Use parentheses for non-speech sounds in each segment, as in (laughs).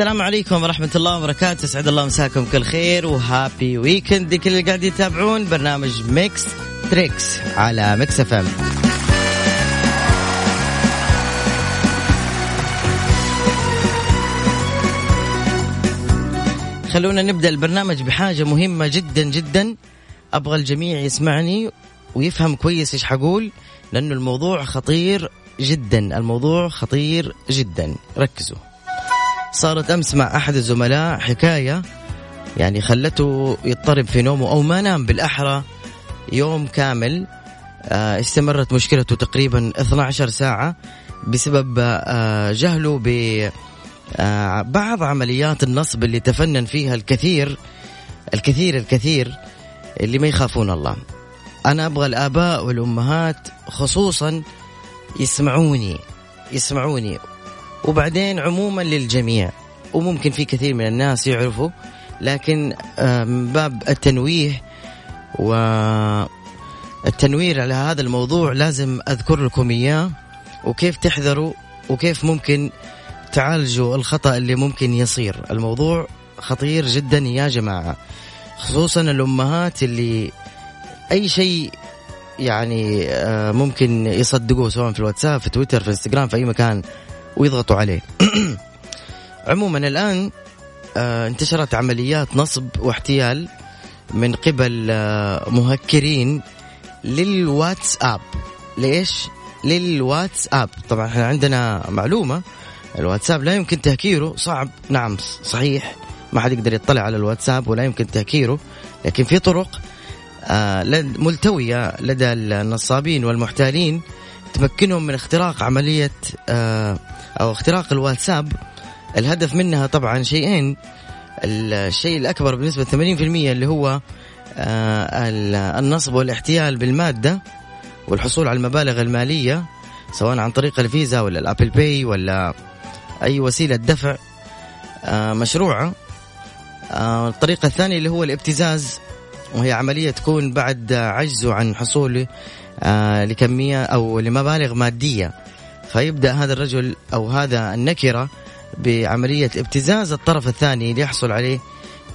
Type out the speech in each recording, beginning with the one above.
السلام عليكم ورحمة الله وبركاته. أسعد الله مساكم كل خير و happy weekend لكل اللي قاعد يتابعون برنامج Mix Trix على Mix FM خلونا نبدأ البرنامج بحاجة مهمة جدا جدا. أبغى الجميع يسمعني ويفهم كويس إيش حقول لأنه الموضوع خطير جدا. الموضوع خطير جدا. ركزوا. صارت أمس مع أحد الزملاء حكاية يعني خلته يضطرب في نومه أو ما نام بالأحرى يوم كامل. آه، استمرت مشكلته تقريبا 12 ساعة بسبب آه، جهله ب آه، بعض عمليات النصب اللي تفنن فيها الكثير الكثير الكثير اللي ما يخافون الله. أنا أبغى الآباء والأمهات خصوصا يسمعوني يسمعوني. وبعدين عموما للجميع. وممكن في كثير من الناس يعرفوا لكن من باب التنويه والتنوير على هذا الموضوع لازم أذكر لكم إياه. وكيف تحذروا وكيف ممكن تعالجوا الخطأ اللي ممكن يصير. الموضوع خطير جدا يا جماعة. خصوصا الأمهات اللي أي شيء يعني آه، ممكن يصدقوه سواء في الواتساب في تويتر في إنستغرام في أي مكان. ويضغطوا عليه. (clears throat) عموما الآن آه، انتشرت عمليات نصب واحتيال من قبل آه، مهكرين للواتساب. ليش؟ للواتساب. طبعا إحنا عندنا معلومة الواتساب لا يمكن تهكيره. صعب. نعم صحيح. ما حد يقدر يطلع على الواتساب ولا يمكن تهكيره لكن في طرق آه، ملتوية لدى النصابين والمحتالين. تمكنهم من اختراق عملية آه، أو اختراق الواتساب. الهدف منها طبعا شيئين. الشيء الأكبر بنسبة 80% اللي هو آه، النصب والاحتيال بالمادة والحصول على المبالغ المالية سواء عن طريق الفيزا ولا الأبل باي ولا أي وسيلة دفع مشروعة. الطريقة الثانية اللي هو الابتزاز. وهي عملية تكون بعد عجزه عن حصوله آه لكمية أو لمبالغ مادية. فيبدأ هذا الرجل أو هذا النكرة بعملية ابتزاز الطرف الثاني ليحصل عليه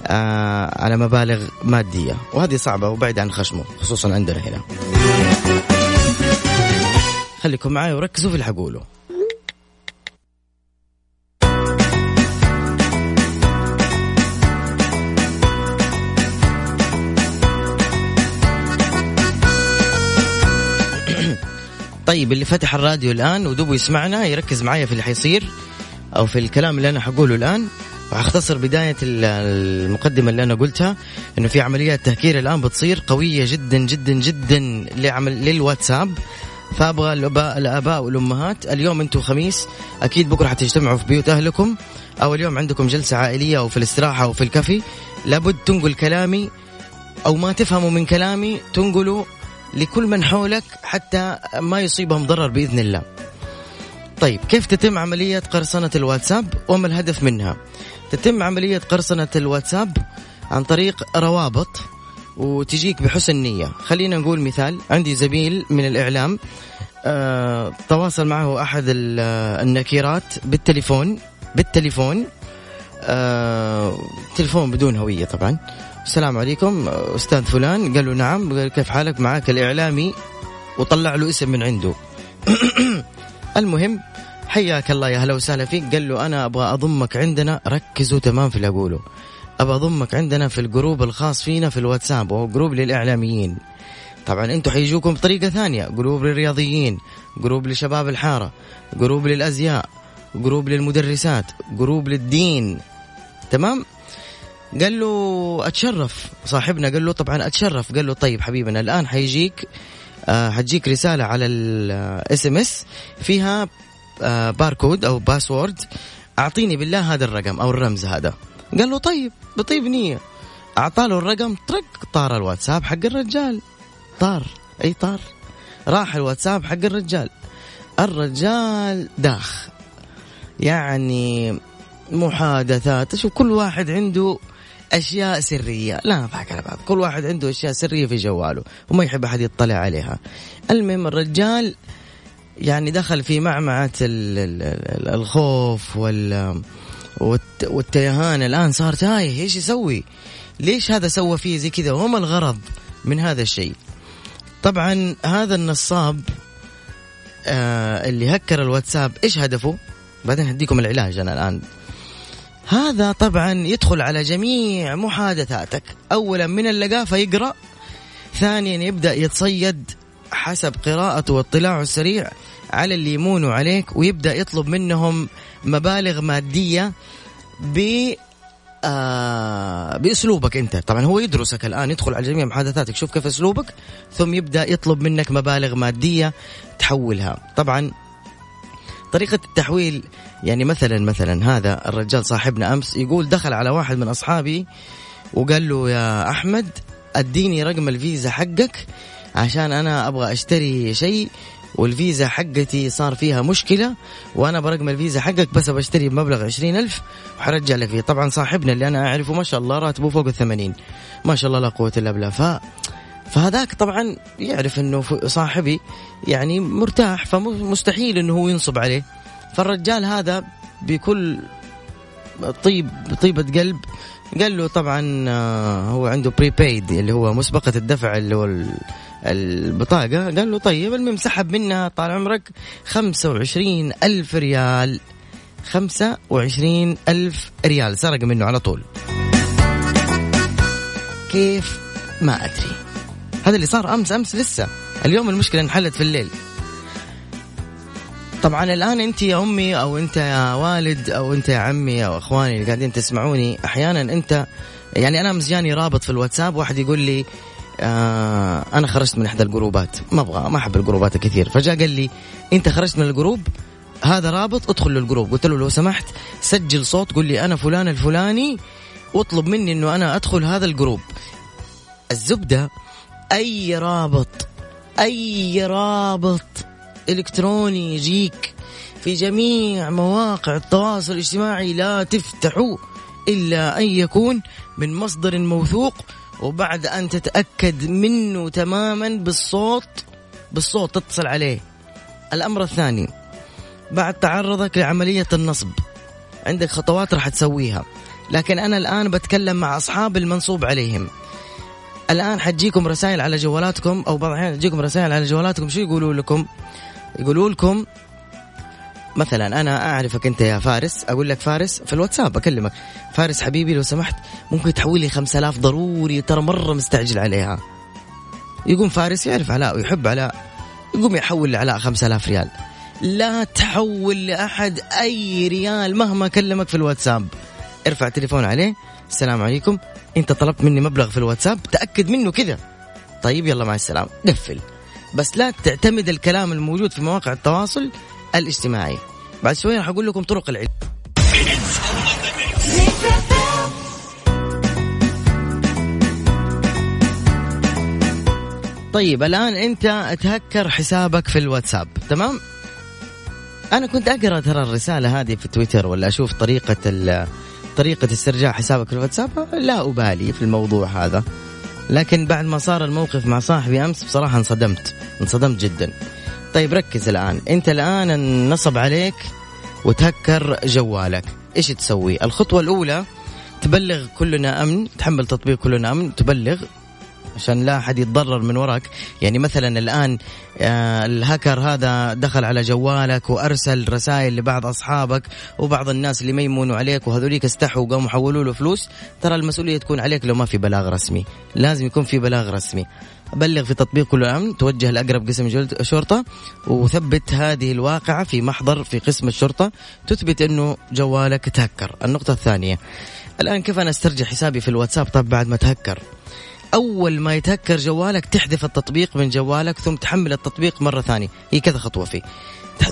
آه على مبالغ مادية. وهذه صعبة وبعد عن خشمه خصوصا عندنا هنا. خليكم معي وركزوا في اللي حقوله. طيب اللي فتح الراديو الآن ودوبه يسمعنا يركز معايا في اللي حيصير أو في الكلام اللي أنا حقوله الآن. وحختصر بداية المقدمة اللي أنا قلتها إنه في عمليات تهكير الآن بتصير قوية جدا جدا جدا لعمل للواتساب. فأبغى الاباء الآباء والأمهات اليوم أنتم خميس أكيد بكرة حتجتمعوا في بيوت أهلكم. أو اليوم عندكم جلسة عائلية أو في الاستراحة أو في الكافي. لابد تنقل كلامي أو ما تفهموا من كلامي تنقلوا لكل من حولك حتى ما يصيبهم ضرر بإذن الله. طيب كيف تتم عملية قرصنة الواتساب وما الهدف منها؟ تتم عملية قرصنة الواتساب عن طريق روابط وتجيك بحسن نية خلينا نقول مثال عندي زميل من الإعلام آه تواصل معه أحد النكيرات بالتليفون بالتليفون آه تليفون بدون هوية طبعا السلام عليكم أستاذ فلان. قال له نعم قال كيف حالك؟ معاك الإعلامي وطلع له اسم من عنده. (coughs) المهم حياك الله يا هلا وسهلا فيك. قال له أنا أبغى أضمك عندنا ركزوا تمام في اللي أقوله. أبغى أضمك عندنا في ال group الخاص فينا في الواتساب وهو group للإعلاميين. طبعا أنتم حيجوكم بطريقة ثانية group للرياضيين group لشباب الحارة group للأزياء group للمدرسات group للدين. تمام؟ قال له أتشرف صاحبنا قال له طبعا أتشرف. قال له طيب حبيبنا الآن حيجيك آه حتجيك رسالة على ال SMS فيها آه باركود أو password. أعطيني بالله هذا الرقم أو الرمز هذا. قال له طيب بطيب نية. اعطاه الرقم طرق طار الواتساب حق الرجال. طار أي طار؟ راح الواتساب حق الرجال. الرجال داخ. يعني محادثات. شوف كل واحد عنده أشياء سرية. لا نضحك على بعض. كل واحد عنده أشياء سرية في جواله وما يحب أحد يطلع عليها. المهم الرجال يعني دخل في معمعة الخوف وال والتيهان. الآن صار تايه. إيش يسوي؟ ليش هذا سوى فيه زي كذا؟ وما الغرض من هذا الشيء. طبعا هذا النصاب آه اللي هكر الواتساب إيش هدفه؟ بعدين هديكم العلاج أنا الآن. هذا طبعا يدخل على جميع محادثاتك. اولا من اللقافة يقرأ ثانيا يبدأ يتصيد حسب قراءته واطلاعه السريع على اللي يمونوا عليك ويبدأ يطلب منهم مبالغ مادية ب آه بأسلوبك أنت. طبعا هو يدرسك الآن يدخل على جميع محادثاتك شوف كيف أسلوبك ثم يبدأ يطلب منك مبالغ مادية تحولها. طبعا طريقة التحويل يعني مثلا مثلا هذا الرجال صاحبنا أمس يقول دخل على واحد من أصحابي وقال له يا أحمد أديني رقم الفيزا حقك عشان أنا أبغى أشتري شيء والفيزا حقتي صار فيها مشكلة وأنا برقم الفيزا حقك بس بشتري بمبلغ عشرين ألف وحرجع لك فيه. طبعا صاحبنا اللي أنا أعرفه ما شاء الله راتبه فوق الثمانين. ما شاء الله لا قوة إلا بالله. فهذاك طبعا يعرف إنه صاحبي يعني مرتاح فمستحيل إنه هو ينصب عليه. فالرجال هذا بكل طيب طيبة قلب قال له طبعا آه، هو عنده بريبايد اللي هو مسبقة الدفع اللي هو البطاقة. قال له طيب المهم سحب منها طال عمرك خمسة وعشرين ألف ريال. خمسة وعشرين ألف ريال. سرق منه على طول. كيف؟ ما أدري. هذا اللي صار أمس أمس لسه. اليوم المشكلة انحلت في الليل. طبعا الآن أنت يا أمي أو أنت يا والد أو أنت يا عمي أو إخواني اللي قاعدين تسمعوني أحيانا أنت يعني أنا أمس جاني رابط في الواتساب واحد يقول لي آه أنا خرجت من إحدى الجروبات. ما أبغى ما أحب الجروبات كثير فجاء قال لي أنت خرجت من الجروب؟ هذا رابط ادخل للجروب. قلت له لو سمحت سجل صوت قل لي أنا فلان الفلاني واطلب مني إنه أنا أدخل هذا الجروب. الزبدة أي رابط أي رابط إلكتروني يجيك في جميع مواقع التواصل الاجتماعي لا تفتحوا إلا أن يكون من مصدر موثوق وبعد أن تتأكد منه تماما بالصوت بالصوت تتصل عليه. الأمر الثاني بعد تعرضك لعملية النصب عندك خطوات راح تسويها لكن أنا الآن بتكلم مع أصحاب المنصوب عليهم. الآن حتجيكم رسائل على جوالاتكم أو بعض الأحيان تجيكم رسائل على جوالاتكم. شو يقولوا لكم؟ يقولوا لكم مثلا أنا أعرفك أنت يا فارس أقول لك فارس في الواتساب أكلمك. فارس حبيبي لو سمحت ممكن تحول لي 5000 ضروري ترى مرة مستعجل عليها. يقوم فارس يعرف علاء ويحب علاء يقوم يحول لعلاء 5000 ريال. لا تحول لأحد أي ريال مهما كلمك في الواتساب. ارفع تليفون عليه. السلام عليكم. انت طلبت مني مبلغ في الواتساب تأكد منه كذا. طيب يلا مع السلامة. قفل بس لا تعتمد الكلام الموجود في مواقع التواصل الاجتماعي. بعد شوي راح أقول لكم طرق العلاج طيب الآن أنت تهكر حسابك في الواتساب تمام؟ أنا كنت أقرأ ترى الرسالة هذه في تويتر ولا أشوف طريقة طريقة استرجاع حسابك في الواتساب؟ لا أبالي في الموضوع هذا. لكن بعد ما صار الموقف مع صاحبي أمس بصراحة انصدمت انصدمت جدا. طيب ركز الآن. أنت الآن نصب عليك وتهكر جوالك. إيش تسوي؟ الخطوة الأولى تبلغ كلنا أمن تحمل تطبيق كلنا أمن تبلغ عشان لا أحد يتضرر من وراك. يعني مثلا الآن آه، الهاكر هذا دخل على جوالك وأرسل رسائل لبعض أصحابك وبعض الناس اللي ما يمونوا عليك وهذوليك استحوا وقاموا حولوا له فلوس. ترى المسؤولية تكون عليك لو ما في بلاغ رسمي. لازم يكون في بلاغ رسمي. بلغ في تطبيق كل أمن توجه لأقرب قسم شرطة وثبت هذه الواقعة في محضر في قسم الشرطة. تثبت أنه جوالك تهكر. النقطة الثانية الآن كيف أنا أسترجع حسابي في الواتساب طب بعد ما تهكر؟ أول ما يتهكر جوالك تحذف التطبيق من جوالك ثم تحمل التطبيق مرة ثانية. هي كذا خطوة فيه.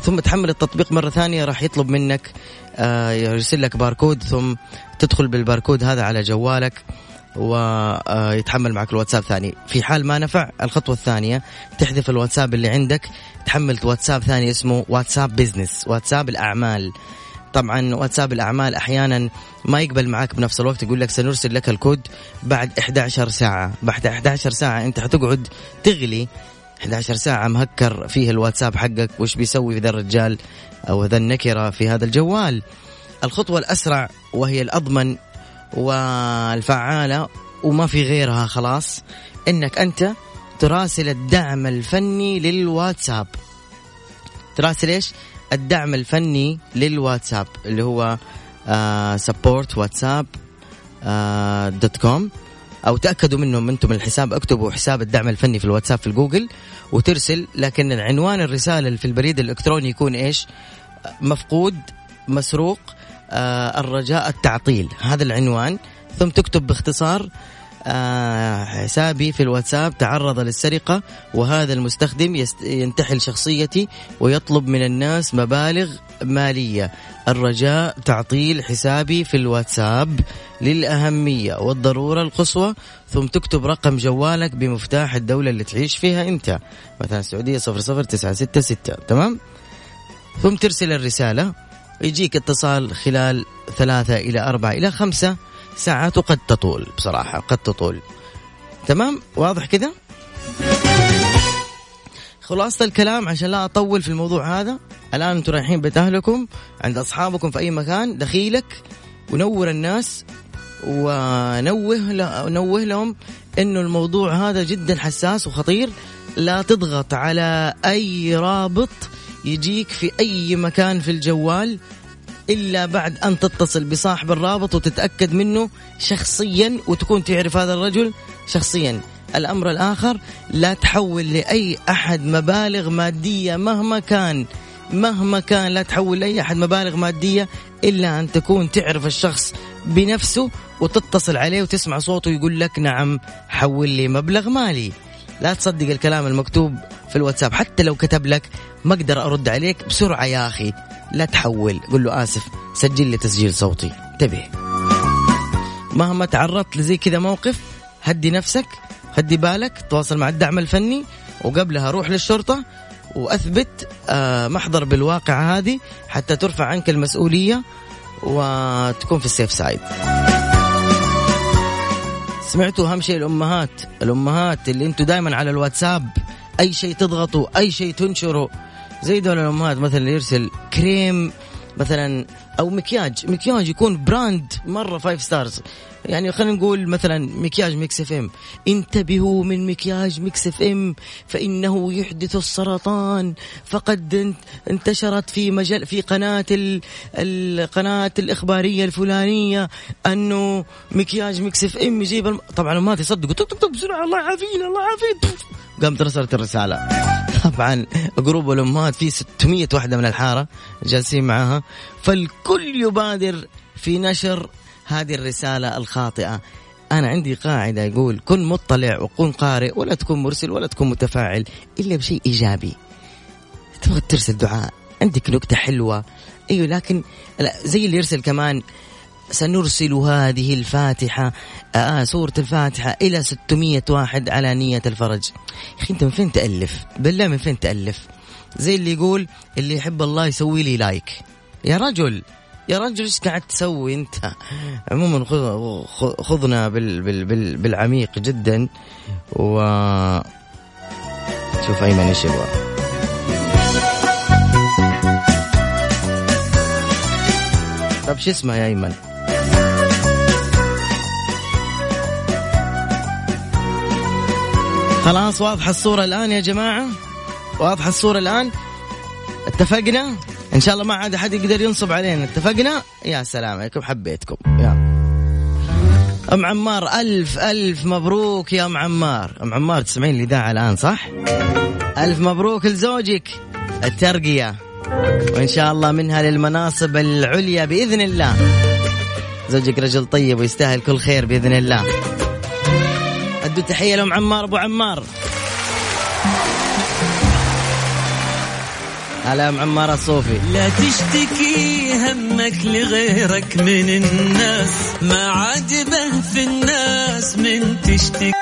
ثم تحمل التطبيق مرة ثانية راح يطلب منك آه، يرسل لك باركود ثم تدخل بالباركود هذا على جوالك ويتحمل معك الواتساب ثاني. في حال ما نفع الخطوة الثانية تحذف الواتساب اللي عندك تحمل واتساب ثاني اسمه واتساب Business واتساب الأعمال. طبعا واتساب الأعمال أحيانا ما يقبل معك بنفس الوقت يقول لك سنرسل لك الكود بعد 11 ساعة. بعد 11 ساعة أنت حتقعد تغلي. 11 ساعة مهكر فيه الواتساب حقك. وش بيسوي ذا الرجال أو ذا النكرة في هذا الجوال؟ الخطوة الأسرع وهي الأضمن والفعالة وما في غيرها خلاص. إنك أنت تراسل الدعم الفني للواتساب. تراسل إيش؟ الدعم الفني للواتساب اللي هو support WhatsApp dot com أو تأكدوا منهم أنتم من الحساب اكتبوا حساب الدعم الفني في الواتساب في الجوجل وترسل. لكن عنوان الرسالة اللي في البريد الإلكتروني يكون إيش؟ مفقود مسروق آه الرجاء التعطيل. هذا العنوان. ثم تكتب باختصار آه حسابي في الواتساب تعرض للسرقة وهذا المستخدم ينتحل شخصيتي ويطلب من الناس مبالغ مالية. الرجاء تعطيل حسابي في الواتساب للأهمية والضرورة القصوى ثم تكتب رقم جوالك بمفتاح الدولة اللي تعيش فيها أنت. مثلا السعودية صفر صفر تسعة ستة ستة تمام؟ ثم ترسل الرسالة يجيك اتصال خلال ثلاثة إلى أربعة إلى خمسة ساعات وقد تطول بصراحة قد تطول. تمام؟ واضح كذا خلاصة الكلام عشان لا أطول في الموضوع هذا. الآن أنتم رايحين بيت أهلكم عند أصحابكم في أي مكان دخيلك ونور الناس ونوه نوه لهم إنه الموضوع هذا جدا حساس وخطير. لا تضغط على أي رابط يجيك في أي مكان في الجوال. إلا بعد أن تتصل بصاحب الرابط وتتأكد منه شخصيا وتكون تعرف هذا الرجل شخصيا. الأمر الآخر لا تحول لأي أحد مبالغ مادية مهما كان. مهما كان لا تحول لأي أحد مبالغ مادية إلا أن تكون تعرف الشخص بنفسه وتتصل عليه وتسمع صوته يقول لك نعم حول لي مبلغ مالي. لا تصدق الكلام المكتوب في الواتساب. حتى لو كتب لك ما أقدر أرد عليك بسرعة يا أخي. لا تحول. قل له آسف سجل لي تسجيل صوتي. انتبه. مهما تعرضت لزي كذا موقف هدي نفسك هدي بالك تواصل مع الدعم الفني وقبلها روح للشرطة وأثبت آه، محضر بالواقع هذه حتى ترفع عنك المسؤولية وتكون في السيف سايد. سمعتوا أهم شيء الأمهات. الأمهات اللي أنتم دائما على الواتساب أي شيء تضغطوا أي شيء تنشروا زي دول الأمهات مثلا اللي يرسل كريم مثلا أو مكياج. مكياج يكون brand مرة five stars يعني خلينا نقول مثلا مكياج Mix FM. انتبهوا من مكياج Mix FM فإنه يحدث السرطان. فقد انتشرت في مجال في قناة القناه الإخبارية الفلانية أنه مكياج Mix FM يجيب طبعا ما تصدقوا طب طب بسرعة الله يعافينا الله يعافينا. قامت رسلت الرسالة. طبعا جروب الامهات في 600 واحدة من الحارة جالسين معاها. فالكل يبادر في نشر هذه الرسالة الخاطئة. أنا عندي قاعدة يقول كن مطلع وكن قارئ ولا تكون مرسل ولا تكون متفاعل إلا بشيء إيجابي. تبغى ترسل دعاء. عندك نكتة حلوة. أيوة لكن زي اللي يرسل كمان سنرسل هذه الفاتحة آه سورة الفاتحة إلى 600 واحد على نية الفرج. يا أخي أنت من فين تألف؟ بالله من فين تألف؟ زي اللي يقول اللي يحب الله يسوي لي لايك. يا رجل يا رجل إيش قاعد تسوي أنت؟ عموما خذنا بال بال بال بالعميق جدا. و شوف أيمن إيش يبغى. طب شو اسمه يا أيمن؟ خلاص واضحة الصورة الآن يا جماعة؟ واضحة الصورة الآن؟ اتفقنا؟ إن شاء الله ما عاد أحد يقدر ينصب علينا. اتفقنا؟ يا سلام عليكم حبيتكم. يا أم عمار ألف ألف مبروك يا أم عمار. أم عمار تسمعين الإذاعة الآن صح؟ ألف مبروك لزوجك. الترقية. وإن شاء الله منها للمناصب العليا بإذن الله. زوجك رجل طيب ويستاهل كل خير بإذن الله. ادوا تحية لام عمار أبو عمار. هلا معمار الصوفي. لا تشتكي همك لغيرك من الناس ما عجبه في الناس من تشتكي.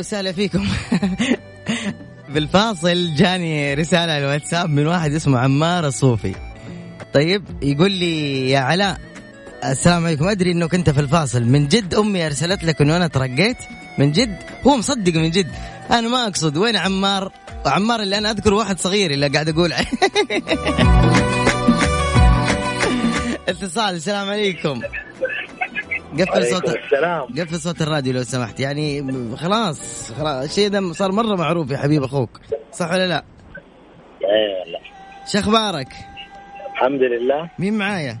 وسهلا فيكم. (laughs) بالفاصل جاني رسالة على الواتساب من واحد اسمه عمار الصوفي. طيب يقول لي يا علاء السلام عليكم. أدري انه كنت في الفاصل. من جد أمي أرسلت لك إنه أنا ترقيت؟ من جد؟ هو مصدق من جد. أنا ما أقصد. وين عمار؟ عمار اللي أنا أذكر واحد صغير اللي قاعد أقول. (laughs) اتصال السلام عليكم. قفل صوت السلام. قفل صوت الراديو لو سمحت. يعني خلاص خلاص. الشيء ده صار مرة معروف يا حبيب أخوك. صح ولا لا؟ إيه والله شو أخبارك؟ الحمد لله. مين معايا؟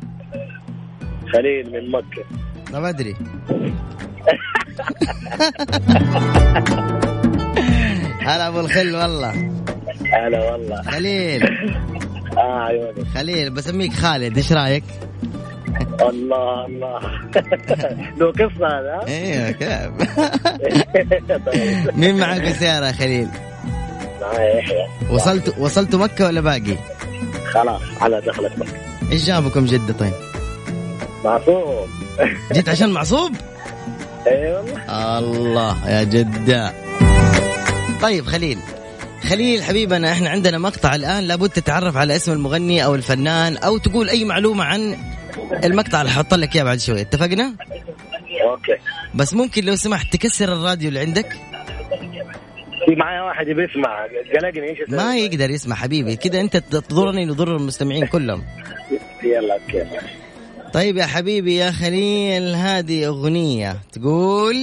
خليل من مكة. طب أدري. (laughs) هلا أبو الخل والله. هلا والله. خليل. آه عيوني خليل بسميك خالد. إيش رأيك؟ الله الله (laughs) له قصة هذا أيوه كيف طيب (laughs) مين معك بالسيارة يا خليل؟ معايا يحيى وصلت وصلتوا مكة ولا باقي؟ خلاص على دخلت مكة إيش جابكم جدة طيب؟ معصوم (laughs) جيت عشان معصوب؟ اي والله الله يا جدة طيب خليل خليل حبيبنا إحنا عندنا مقطع الآن لابد تتعرف على اسم المغني أو الفنان أو تقول أي معلومة عن المقطع اللي حط لك إياه بعد شوي اتفقنا؟ Okay. بس ممكن لو سمحت تكسر الراديو اللي عندك. في معايا واحد يبي يسمع. قلقني إيش؟ ما يقدر يسمع حبيبي. كذا أنت تضرني وتضر المستمعين كلهم. يلا okay. طيب يا حبيبي يا خليل هذه أغنية تقول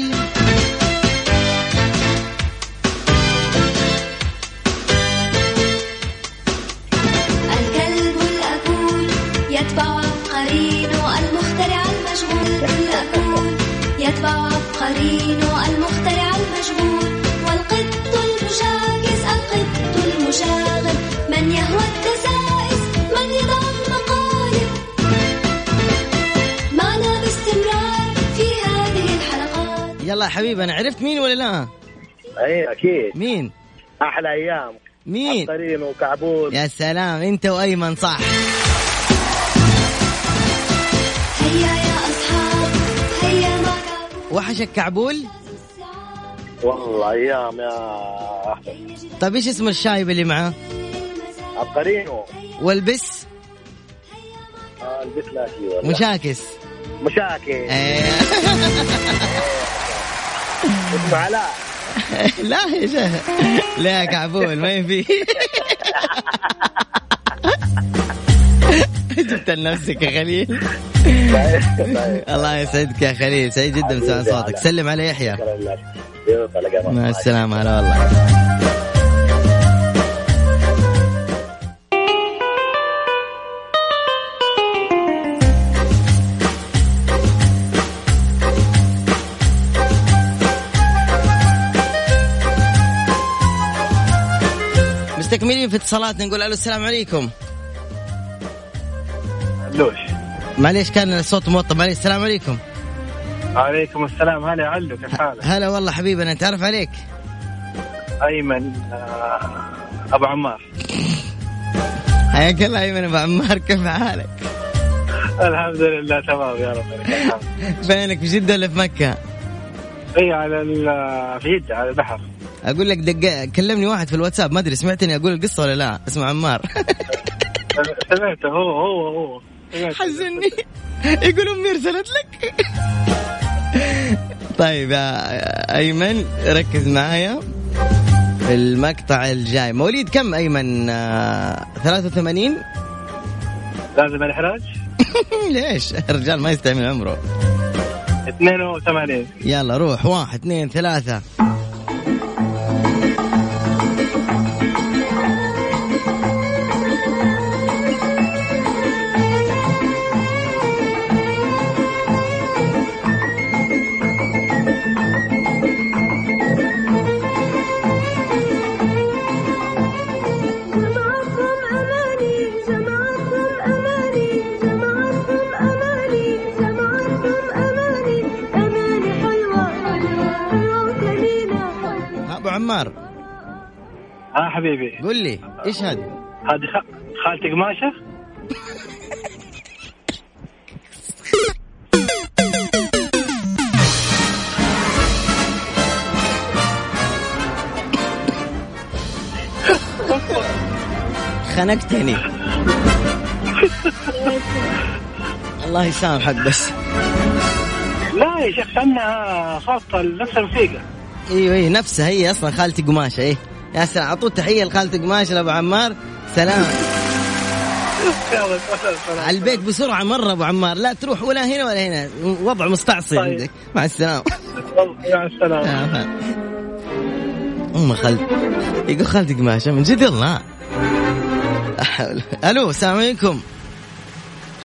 يلا حبيبي أنا عرفت مين ولا لا؟ أي أكيد. مين؟ أحلى أيام. مين؟ عطرين وكعبول يا سلام أنت وأيمن صح. هيا يا أصحاب هيا وحشك كعبول؟ والله أيام يا. احمد طيب إيش اسم الشايب اللي معاه عطرين والبس؟ آه البس لاكي والله مشاكس. (laughs) علاء (laughs) لا يا شيخ. لا يا كعبول ما ينفي. (laughs) جبت لنفسك يا خليل. (laughs) الله يسعدك يا خليل سعيد جدا بسمع صوتك. سلم على يحيى مع السلامة هلا والله. في اتصالاتنا نقول ألو السلام عليكم. لوش. معليش كان الصوت موطى معليش السلام عليكم. عليكم السلام. هلا يا علو كيف حالك؟ هلا والله حبيبنا نتعرف عليك؟ أيمن آه، أبو عمار. حياك الله أيمن أبو عمار كيف حالك؟ الحمد لله تمام يا رب. (laughs) فينك في جدة ولا في مكة؟ اي على ال- في جدة على البحر. أقول لك دق كلمني واحد في الواتساب ما أدري سمعتني أقول القصة ولا لا اسمه عمار. (laughs) سمعته هو هو هو. حزني. (laughs) يقول أمي ارسلت لك؟ (laughs) طيب يا أيمن ركز معايا. في المقطع الجاي. مواليد كم أيمن؟ آه، 83 لازم الإحراج؟ ليش؟ الرجال ما يستعمل عمره. 82 يلا روح. واحد اثنين ثلاثة. حبيبي. قول لي إيش هذه؟ هذه خالتي قماشه خنقتني. الله يسامحك بس. لا يا شيخ كأنها خاصة نفس الموسيقى إيوه أيوه نفسها هي أصلا خالتي قماشة إيه. يا سلام اعطوه تحية لخالتي قماشه لأبو عمار. سلام. على (laughs) البيت بسرعة مرة أبو عمار لا تروح ولا هنا ولا هنا. وضع مستعصي طيب. عندك. مع السلامة. (laughs) مع السلامة. أم خالتي يقول خالتي قماشه من جد حول. ألو السلام عليكم.